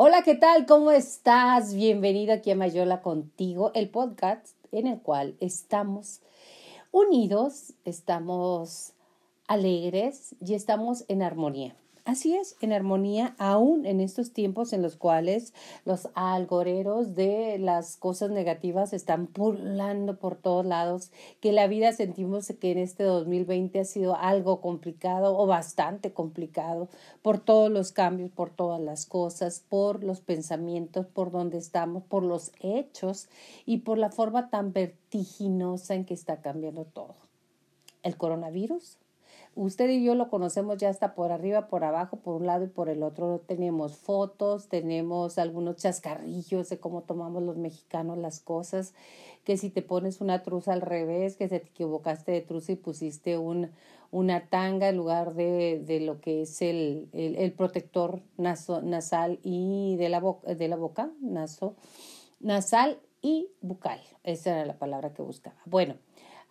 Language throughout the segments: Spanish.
Hola, ¿qué tal? ¿Cómo estás? Bienvenido aquí a Mayola contigo, el podcast en el cual estamos unidos, estamos alegres y estamos en armonía. Así es, en armonía, aún en estos tiempos en los cuales los algoreros de las cosas negativas están pulando por todos lados, que la vida sentimos que en este 2020 ha sido algo complicado o bastante complicado por todos los cambios, por todas las cosas, por los pensamientos, por donde estamos, por los hechos y por la forma tan vertiginosa en que está cambiando todo. El coronavirus Usted y yo lo conocemos ya hasta por arriba, por abajo, por un lado y por el otro. Tenemos fotos, tenemos algunos chascarrillos de cómo tomamos los mexicanos las cosas, que si te pones una truza al revés, que se te equivocaste de truza y pusiste un, una tanga en lugar de, de lo que es el, el, el protector naso, nasal y de la, boca, de la boca, naso, nasal y bucal. Esa era la palabra que buscaba. Bueno,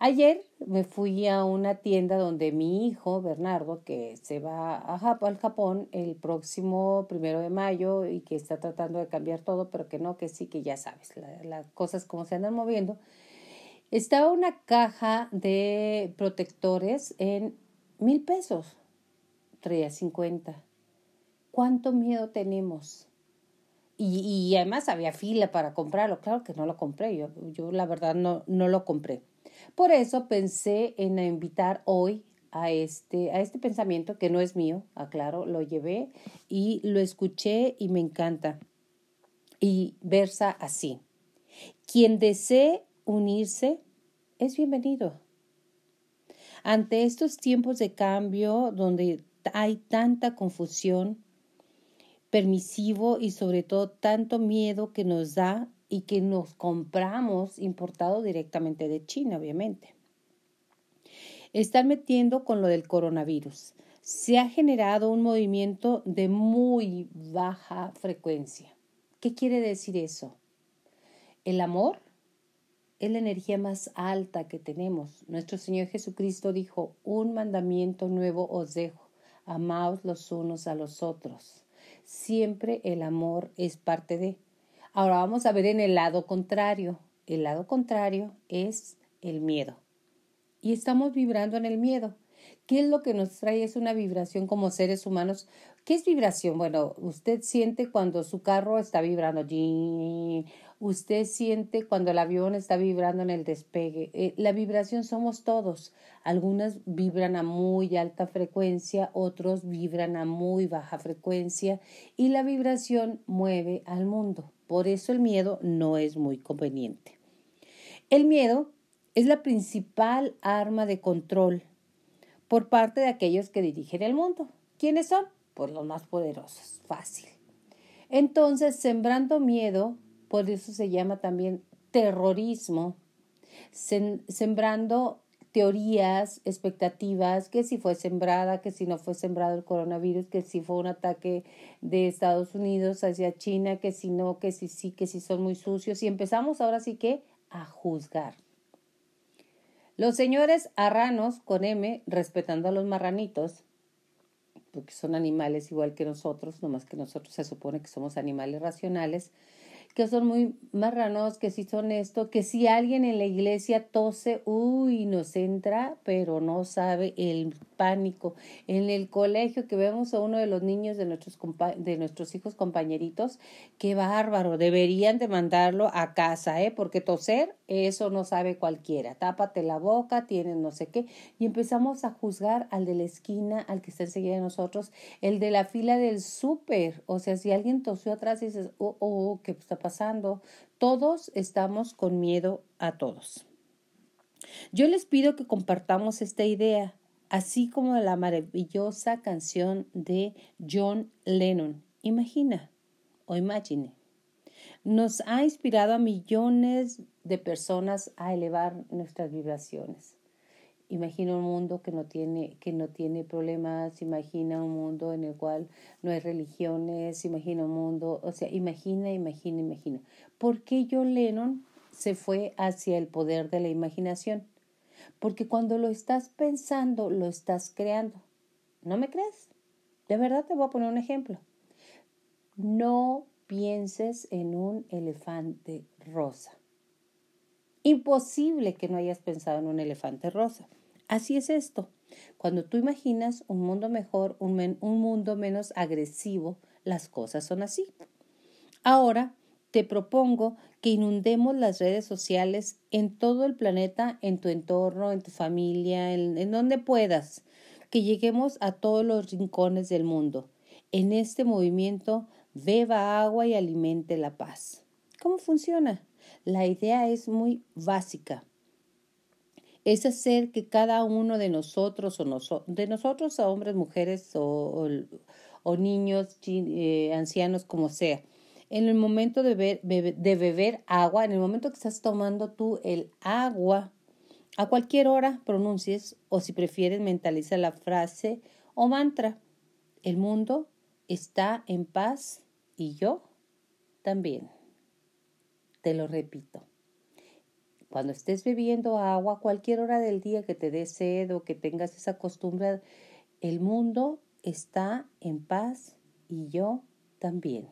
Ayer me fui a una tienda donde mi hijo, Bernardo, que se va al Japón el próximo primero de mayo y que está tratando de cambiar todo, pero que no, que sí, que ya sabes, las cosas como se andan moviendo. Estaba una caja de protectores en mil pesos, traía cincuenta. ¿Cuánto miedo tenemos? Y, y además había fila para comprarlo. Claro que no lo compré, yo, yo la verdad no, no lo compré. Por eso pensé en invitar hoy a este, a este pensamiento que no es mío, aclaro, lo llevé y lo escuché y me encanta. Y versa así. Quien desee unirse es bienvenido. Ante estos tiempos de cambio donde hay tanta confusión, permisivo y sobre todo tanto miedo que nos da y que nos compramos importado directamente de China, obviamente. Están metiendo con lo del coronavirus. Se ha generado un movimiento de muy baja frecuencia. ¿Qué quiere decir eso? El amor es la energía más alta que tenemos. Nuestro Señor Jesucristo dijo, un mandamiento nuevo os dejo, amaos los unos a los otros. Siempre el amor es parte de. Ahora vamos a ver en el lado contrario. El lado contrario es el miedo. Y estamos vibrando en el miedo. ¿Qué es lo que nos trae? Es una vibración como seres humanos. ¿Qué es vibración? Bueno, usted siente cuando su carro está vibrando. Usted siente cuando el avión está vibrando en el despegue. Eh, la vibración somos todos. Algunas vibran a muy alta frecuencia, otros vibran a muy baja frecuencia y la vibración mueve al mundo. Por eso el miedo no es muy conveniente. El miedo es la principal arma de control por parte de aquellos que dirigen el mundo. ¿Quiénes son? Pues los más poderosos. Fácil. Entonces, sembrando miedo, por eso se llama también terrorismo, sembrando teorías, expectativas, que si fue sembrada, que si no fue sembrado el coronavirus, que si fue un ataque de Estados Unidos hacia China, que si no, que si sí, que si son muy sucios. Y empezamos ahora sí que a juzgar. Los señores arranos con M, respetando a los marranitos, porque son animales igual que nosotros, nomás que nosotros se supone que somos animales racionales, que son muy marranos, que si son esto, que si alguien en la iglesia tose, uy, nos entra, pero no sabe el pánico. En el colegio que vemos a uno de los niños de nuestros, de nuestros hijos compañeritos, qué bárbaro, deberían de mandarlo a casa, ¿eh? Porque toser, eso no sabe cualquiera. Tápate la boca, tienes no sé qué. Y empezamos a juzgar al de la esquina, al que está enseguida de nosotros, el de la fila del súper. O sea, si alguien tosió atrás y dices, oh, oh, ¿qué está pasando? Todos estamos con miedo a todos. Yo les pido que compartamos esta idea así como la maravillosa canción de John Lennon. Imagina o imagine. Nos ha inspirado a millones de personas a elevar nuestras vibraciones. Imagina un mundo que no tiene, que no tiene problemas, imagina un mundo en el cual no hay religiones, imagina un mundo, o sea, imagina, imagina, imagina. ¿Por qué John Lennon se fue hacia el poder de la imaginación? Porque cuando lo estás pensando, lo estás creando. ¿No me crees? De verdad te voy a poner un ejemplo. No pienses en un elefante rosa. Imposible que no hayas pensado en un elefante rosa. Así es esto. Cuando tú imaginas un mundo mejor, un, un mundo menos agresivo, las cosas son así. Ahora te propongo que inundemos las redes sociales en todo el planeta, en tu entorno, en tu familia, en, en donde puedas, que lleguemos a todos los rincones del mundo. En este movimiento, beba agua y alimente la paz. ¿Cómo funciona? La idea es muy básica. Es hacer que cada uno de nosotros, o de nosotros hombres, mujeres o, niños, eh, ancianos, como sea, en el momento de, de beber agua, en el momento que estás tomando tú el agua, a cualquier hora pronuncies o si prefieres mentaliza la frase o mantra. El mundo está en paz y yo también. Te lo repito. Cuando estés bebiendo agua, cualquier hora del día que te dé sed o que tengas esa costumbre, el mundo está en paz y yo también.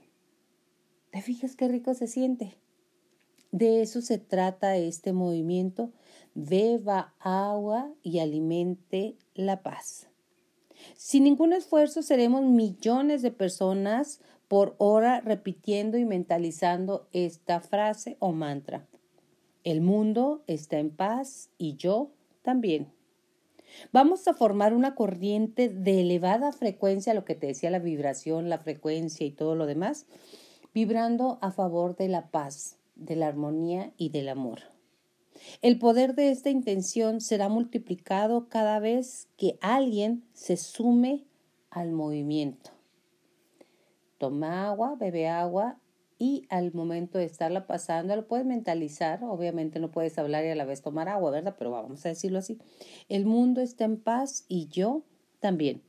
¿Te fijas qué rico se siente? De eso se trata este movimiento. Beba agua y alimente la paz. Sin ningún esfuerzo seremos millones de personas por hora repitiendo y mentalizando esta frase o mantra. El mundo está en paz y yo también. Vamos a formar una corriente de elevada frecuencia, lo que te decía la vibración, la frecuencia y todo lo demás, vibrando a favor de la paz, de la armonía y del amor. El poder de esta intención será multiplicado cada vez que alguien se sume al movimiento. Toma agua, bebe agua y al momento de estarla pasando lo puedes mentalizar, obviamente no puedes hablar y a la vez tomar agua, ¿verdad? Pero vamos a decirlo así. El mundo está en paz y yo también.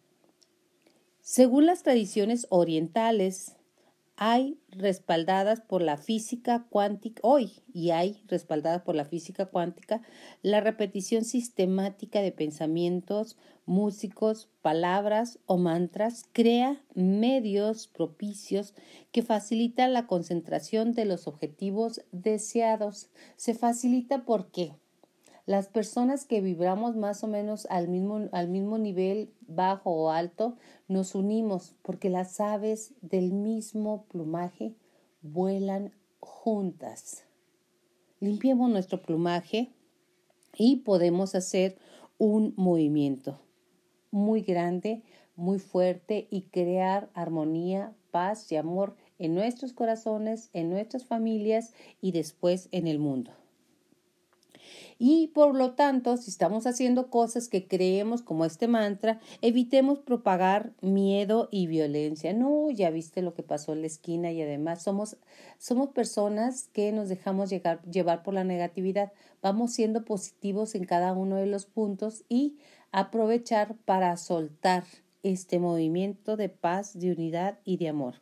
Según las tradiciones orientales, hay respaldadas por la física cuántica, hoy y hay respaldadas por la física cuántica, la repetición sistemática de pensamientos, músicos, palabras o mantras crea medios propicios que facilitan la concentración de los objetivos deseados. Se facilita porque las personas que vibramos más o menos al mismo, al mismo nivel, bajo o alto, nos unimos porque las aves del mismo plumaje vuelan juntas. Limpiemos nuestro plumaje y podemos hacer un movimiento muy grande, muy fuerte y crear armonía, paz y amor en nuestros corazones, en nuestras familias y después en el mundo. Y por lo tanto, si estamos haciendo cosas que creemos como este mantra, evitemos propagar miedo y violencia. No, ya viste lo que pasó en la esquina y además somos, somos personas que nos dejamos llegar, llevar por la negatividad. Vamos siendo positivos en cada uno de los puntos y aprovechar para soltar este movimiento de paz, de unidad y de amor.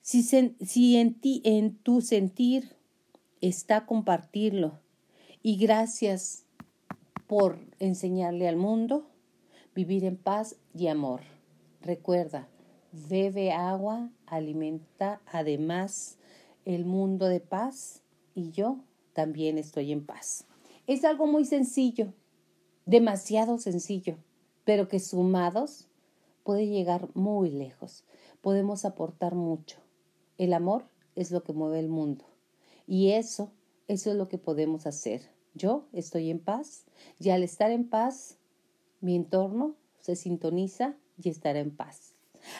Si, si en ti, en tu sentir está compartirlo, y gracias por enseñarle al mundo vivir en paz y amor. Recuerda, bebe agua, alimenta además el mundo de paz y yo también estoy en paz. Es algo muy sencillo, demasiado sencillo, pero que sumados puede llegar muy lejos. Podemos aportar mucho. El amor es lo que mueve el mundo y eso, eso es lo que podemos hacer. Yo estoy en paz y al estar en paz, mi entorno se sintoniza y estará en paz.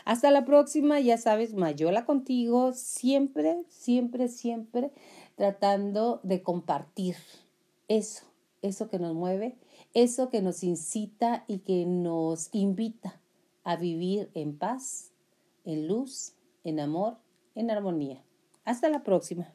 Hasta la próxima, ya sabes, Mayola contigo, siempre, siempre, siempre tratando de compartir eso, eso que nos mueve, eso que nos incita y que nos invita a vivir en paz, en luz, en amor, en armonía. Hasta la próxima.